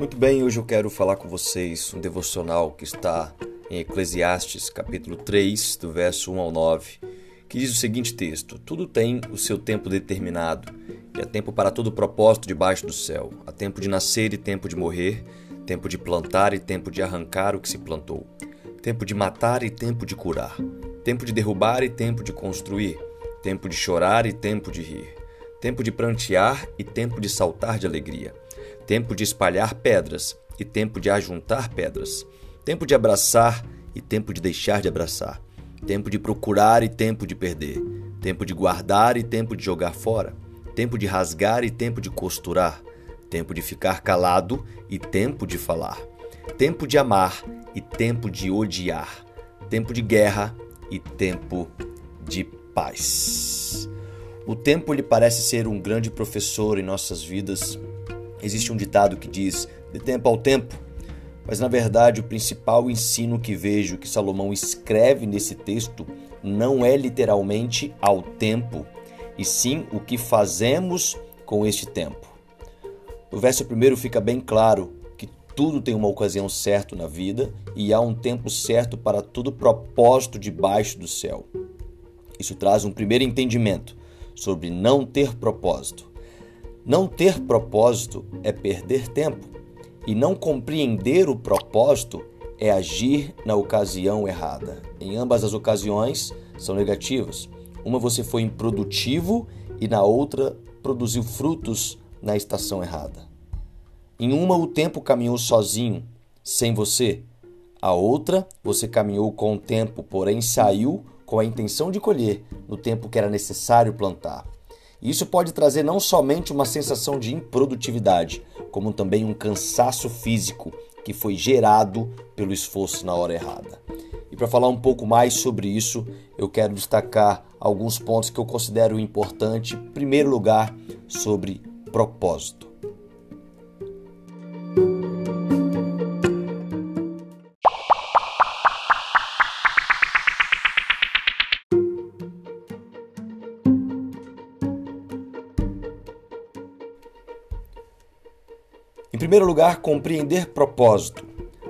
Muito bem, hoje eu quero falar com vocês um devocional que está em Eclesiastes, capítulo 3, do verso 1 ao 9, que diz o seguinte texto: Tudo tem o seu tempo determinado, e há tempo para todo propósito debaixo do céu. Há tempo de nascer e tempo de morrer, tempo de plantar e tempo de arrancar o que se plantou, tempo de matar e tempo de curar, tempo de derrubar e tempo de construir, tempo de chorar e tempo de rir, tempo de prantear e tempo de saltar de alegria tempo de espalhar pedras e tempo de ajuntar pedras, tempo de abraçar e tempo de deixar de abraçar, tempo de procurar e tempo de perder, tempo de guardar e tempo de jogar fora, tempo de rasgar e tempo de costurar, tempo de ficar calado e tempo de falar, tempo de amar e tempo de odiar, tempo de guerra e tempo de paz. O tempo lhe parece ser um grande professor em nossas vidas Existe um ditado que diz: de tempo ao tempo. Mas na verdade, o principal ensino que vejo que Salomão escreve nesse texto não é literalmente ao tempo, e sim o que fazemos com este tempo. No verso primeiro fica bem claro que tudo tem uma ocasião certa na vida e há um tempo certo para todo propósito debaixo do céu. Isso traz um primeiro entendimento sobre não ter propósito. Não ter propósito é perder tempo, e não compreender o propósito é agir na ocasião errada. Em ambas as ocasiões são negativas. Uma você foi improdutivo e na outra produziu frutos na estação errada. Em uma o tempo caminhou sozinho, sem você. A outra você caminhou com o tempo, porém saiu com a intenção de colher no tempo que era necessário plantar. Isso pode trazer não somente uma sensação de improdutividade, como também um cansaço físico que foi gerado pelo esforço na hora errada. E para falar um pouco mais sobre isso, eu quero destacar alguns pontos que eu considero importantes. Em primeiro lugar, sobre propósito. Primeiro lugar, compreender propósito.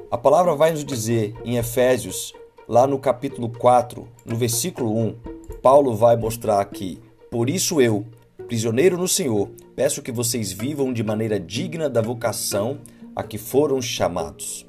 A palavra vai nos dizer em Efésios, lá no capítulo 4, no versículo 1, Paulo vai mostrar aqui: Por isso eu, prisioneiro no Senhor, peço que vocês vivam de maneira digna da vocação a que foram chamados.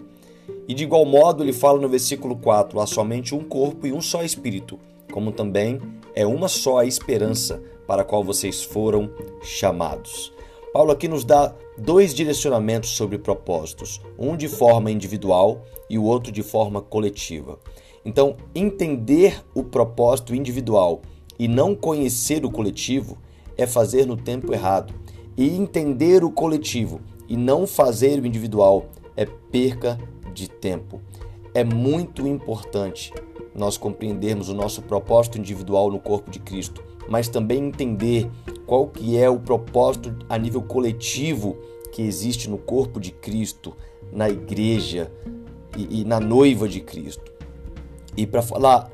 E de igual modo, ele fala no versículo 4: há somente um corpo e um só espírito, como também é uma só a esperança para a qual vocês foram chamados. Paulo aqui nos dá dois direcionamentos sobre propósitos, um de forma individual e o outro de forma coletiva. Então, entender o propósito individual e não conhecer o coletivo é fazer no tempo errado. E entender o coletivo e não fazer o individual é perca de tempo. É muito importante nós compreendermos o nosso propósito individual no corpo de Cristo, mas também entender qual que é o propósito a nível coletivo que existe no corpo de Cristo, na igreja e, e na noiva de Cristo. E para falar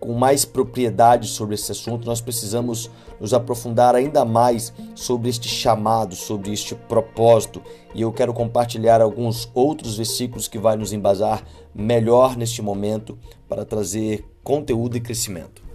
com mais propriedade sobre esse assunto, nós precisamos nos aprofundar ainda mais sobre este chamado, sobre este propósito. E eu quero compartilhar alguns outros versículos que vai nos embasar melhor neste momento para trazer conteúdo e crescimento.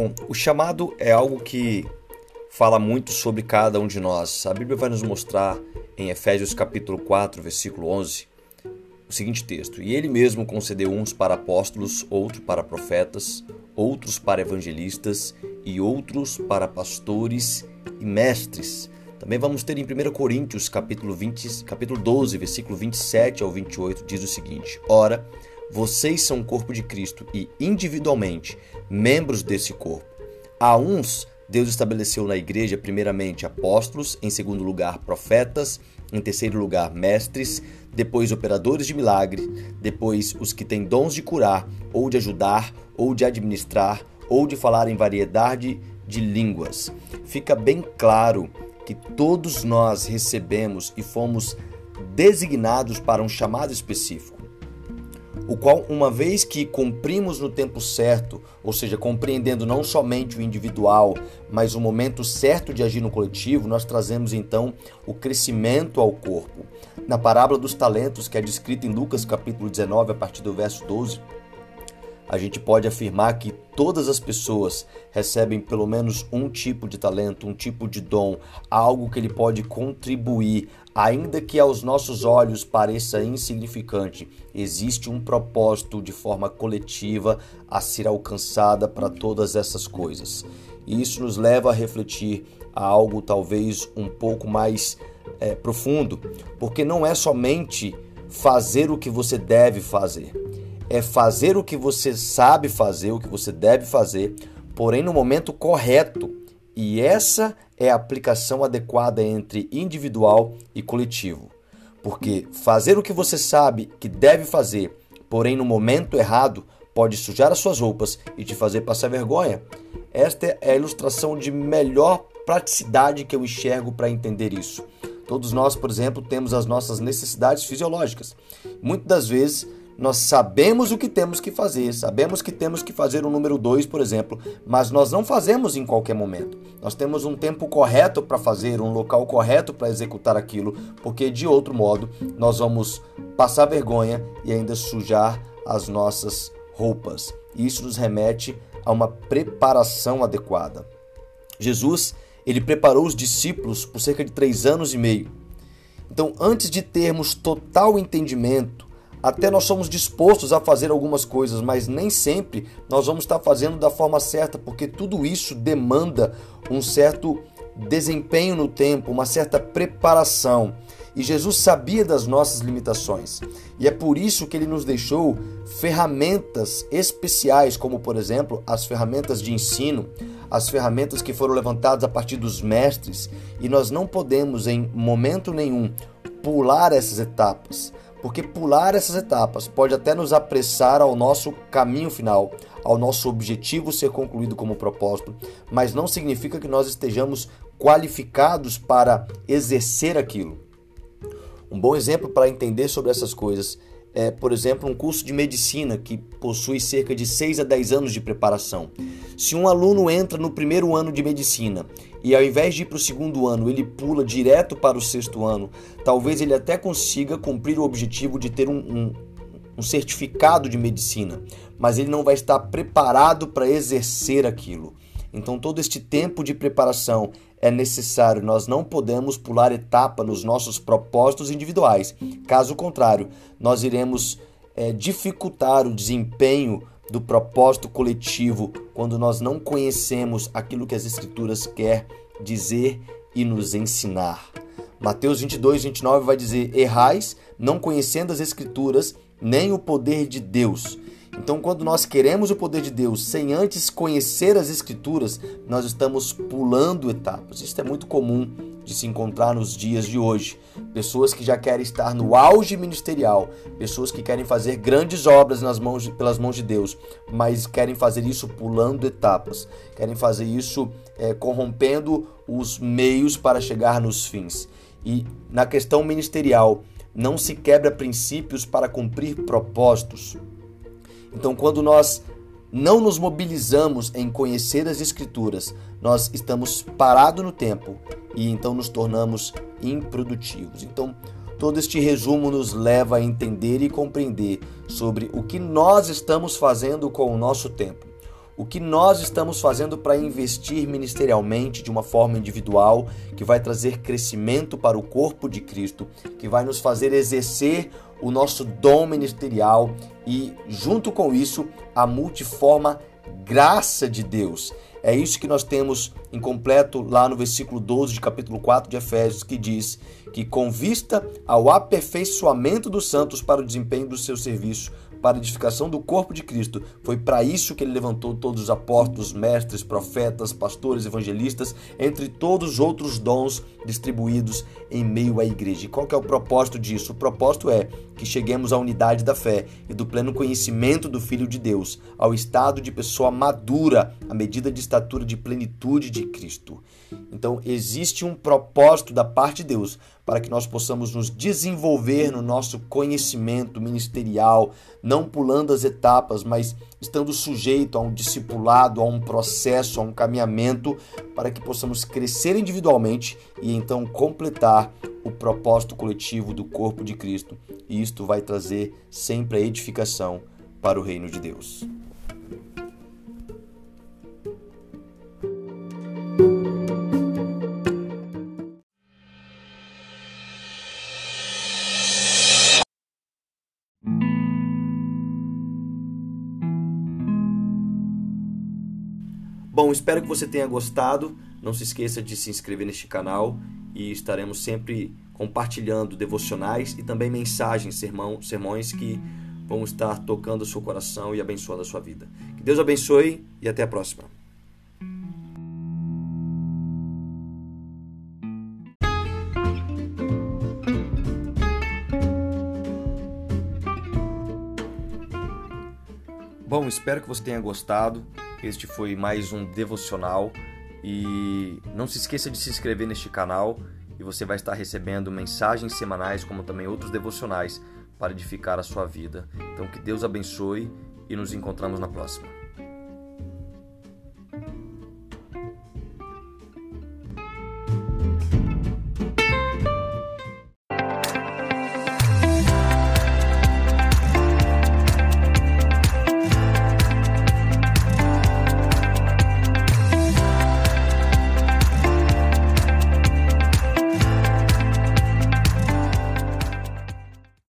Bom, o chamado é algo que fala muito sobre cada um de nós. A Bíblia vai nos mostrar em Efésios capítulo 4, versículo 11, o seguinte texto: E ele mesmo concedeu uns para apóstolos, outros para profetas, outros para evangelistas e outros para pastores e mestres. Também vamos ter em 1 Coríntios capítulo 20, capítulo 12, versículo 27 ao 28 diz o seguinte: Ora, vocês são o corpo de Cristo e, individualmente, membros desse corpo. A uns, Deus estabeleceu na igreja, primeiramente, apóstolos, em segundo lugar, profetas, em terceiro lugar, mestres, depois, operadores de milagre, depois, os que têm dons de curar, ou de ajudar, ou de administrar, ou de falar em variedade de línguas. Fica bem claro que todos nós recebemos e fomos designados para um chamado específico, o qual, uma vez que cumprimos no tempo certo, ou seja, compreendendo não somente o individual, mas o momento certo de agir no coletivo, nós trazemos então o crescimento ao corpo. Na parábola dos talentos, que é descrita em Lucas capítulo 19, a partir do verso 12, a gente pode afirmar que todas as pessoas recebem pelo menos um tipo de talento, um tipo de dom, algo que ele pode contribuir, ainda que aos nossos olhos pareça insignificante. Existe um propósito de forma coletiva a ser alcançada para todas essas coisas. E isso nos leva a refletir a algo talvez um pouco mais é, profundo, porque não é somente fazer o que você deve fazer é fazer o que você sabe fazer, o que você deve fazer, porém no momento correto. E essa é a aplicação adequada entre individual e coletivo. Porque fazer o que você sabe que deve fazer, porém no momento errado, pode sujar as suas roupas e te fazer passar vergonha. Esta é a ilustração de melhor praticidade que eu enxergo para entender isso. Todos nós, por exemplo, temos as nossas necessidades fisiológicas. Muitas das vezes nós sabemos o que temos que fazer, sabemos que temos que fazer o número 2, por exemplo, mas nós não fazemos em qualquer momento. Nós temos um tempo correto para fazer, um local correto para executar aquilo, porque de outro modo nós vamos passar vergonha e ainda sujar as nossas roupas. Isso nos remete a uma preparação adequada. Jesus, ele preparou os discípulos por cerca de três anos e meio. Então, antes de termos total entendimento até nós somos dispostos a fazer algumas coisas, mas nem sempre nós vamos estar fazendo da forma certa, porque tudo isso demanda um certo desempenho no tempo, uma certa preparação. E Jesus sabia das nossas limitações. E é por isso que ele nos deixou ferramentas especiais, como por exemplo, as ferramentas de ensino, as ferramentas que foram levantadas a partir dos mestres, e nós não podemos em momento nenhum pular essas etapas porque pular essas etapas pode até nos apressar ao nosso caminho final, ao nosso objetivo ser concluído como propósito, mas não significa que nós estejamos qualificados para exercer aquilo. Um bom exemplo para entender sobre essas coisas é, por exemplo, um curso de medicina que possui cerca de 6 a 10 anos de preparação. Se um aluno entra no primeiro ano de medicina e ao invés de ir para o segundo ano, ele pula direto para o sexto ano, talvez ele até consiga cumprir o objetivo de ter um, um, um certificado de medicina, mas ele não vai estar preparado para exercer aquilo. Então, todo este tempo de preparação é necessário. Nós não podemos pular etapa nos nossos propósitos individuais. Caso contrário, nós iremos é, dificultar o desempenho do propósito coletivo quando nós não conhecemos aquilo que as Escrituras quer dizer e nos ensinar. Mateus 22, 29 vai dizer: Errais, não conhecendo as Escrituras, nem o poder de Deus. Então, quando nós queremos o poder de Deus sem antes conhecer as Escrituras, nós estamos pulando etapas. Isso é muito comum de se encontrar nos dias de hoje. Pessoas que já querem estar no auge ministerial, pessoas que querem fazer grandes obras nas mãos de, pelas mãos de Deus, mas querem fazer isso pulando etapas, querem fazer isso é, corrompendo os meios para chegar nos fins. E na questão ministerial, não se quebra princípios para cumprir propósitos. Então, quando nós não nos mobilizamos em conhecer as Escrituras, nós estamos parados no tempo e então nos tornamos improdutivos. Então, todo este resumo nos leva a entender e compreender sobre o que nós estamos fazendo com o nosso tempo. O que nós estamos fazendo para investir ministerialmente de uma forma individual, que vai trazer crescimento para o corpo de Cristo, que vai nos fazer exercer o nosso dom ministerial e, junto com isso, a multiforme graça de Deus. É isso que nós temos em completo lá no versículo 12 de capítulo 4 de Efésios, que diz que, com vista ao aperfeiçoamento dos santos para o desempenho do seu serviço, para a edificação do corpo de Cristo. Foi para isso que ele levantou todos os apóstolos, mestres, profetas, pastores, evangelistas, entre todos os outros dons distribuídos em meio à igreja. E qual que é o propósito disso? O propósito é que cheguemos à unidade da fé e do pleno conhecimento do Filho de Deus, ao estado de pessoa madura, à medida de estatura de plenitude de Cristo. Então, existe um propósito da parte de Deus para que nós possamos nos desenvolver no nosso conhecimento ministerial, não pulando as etapas, mas estando sujeito a um discipulado, a um processo, a um caminhamento, para que possamos crescer individualmente e então completar o propósito coletivo do corpo de Cristo. E isto vai trazer sempre a edificação para o reino de Deus. Espero que você tenha gostado. Não se esqueça de se inscrever neste canal e estaremos sempre compartilhando devocionais e também mensagens, sermão, sermões que vão estar tocando o seu coração e abençoando a sua vida. Que Deus abençoe e até a próxima. Bom, espero que você tenha gostado. Este foi mais um devocional e não se esqueça de se inscrever neste canal e você vai estar recebendo mensagens semanais como também outros devocionais para edificar a sua vida. Então que Deus abençoe e nos encontramos na próxima.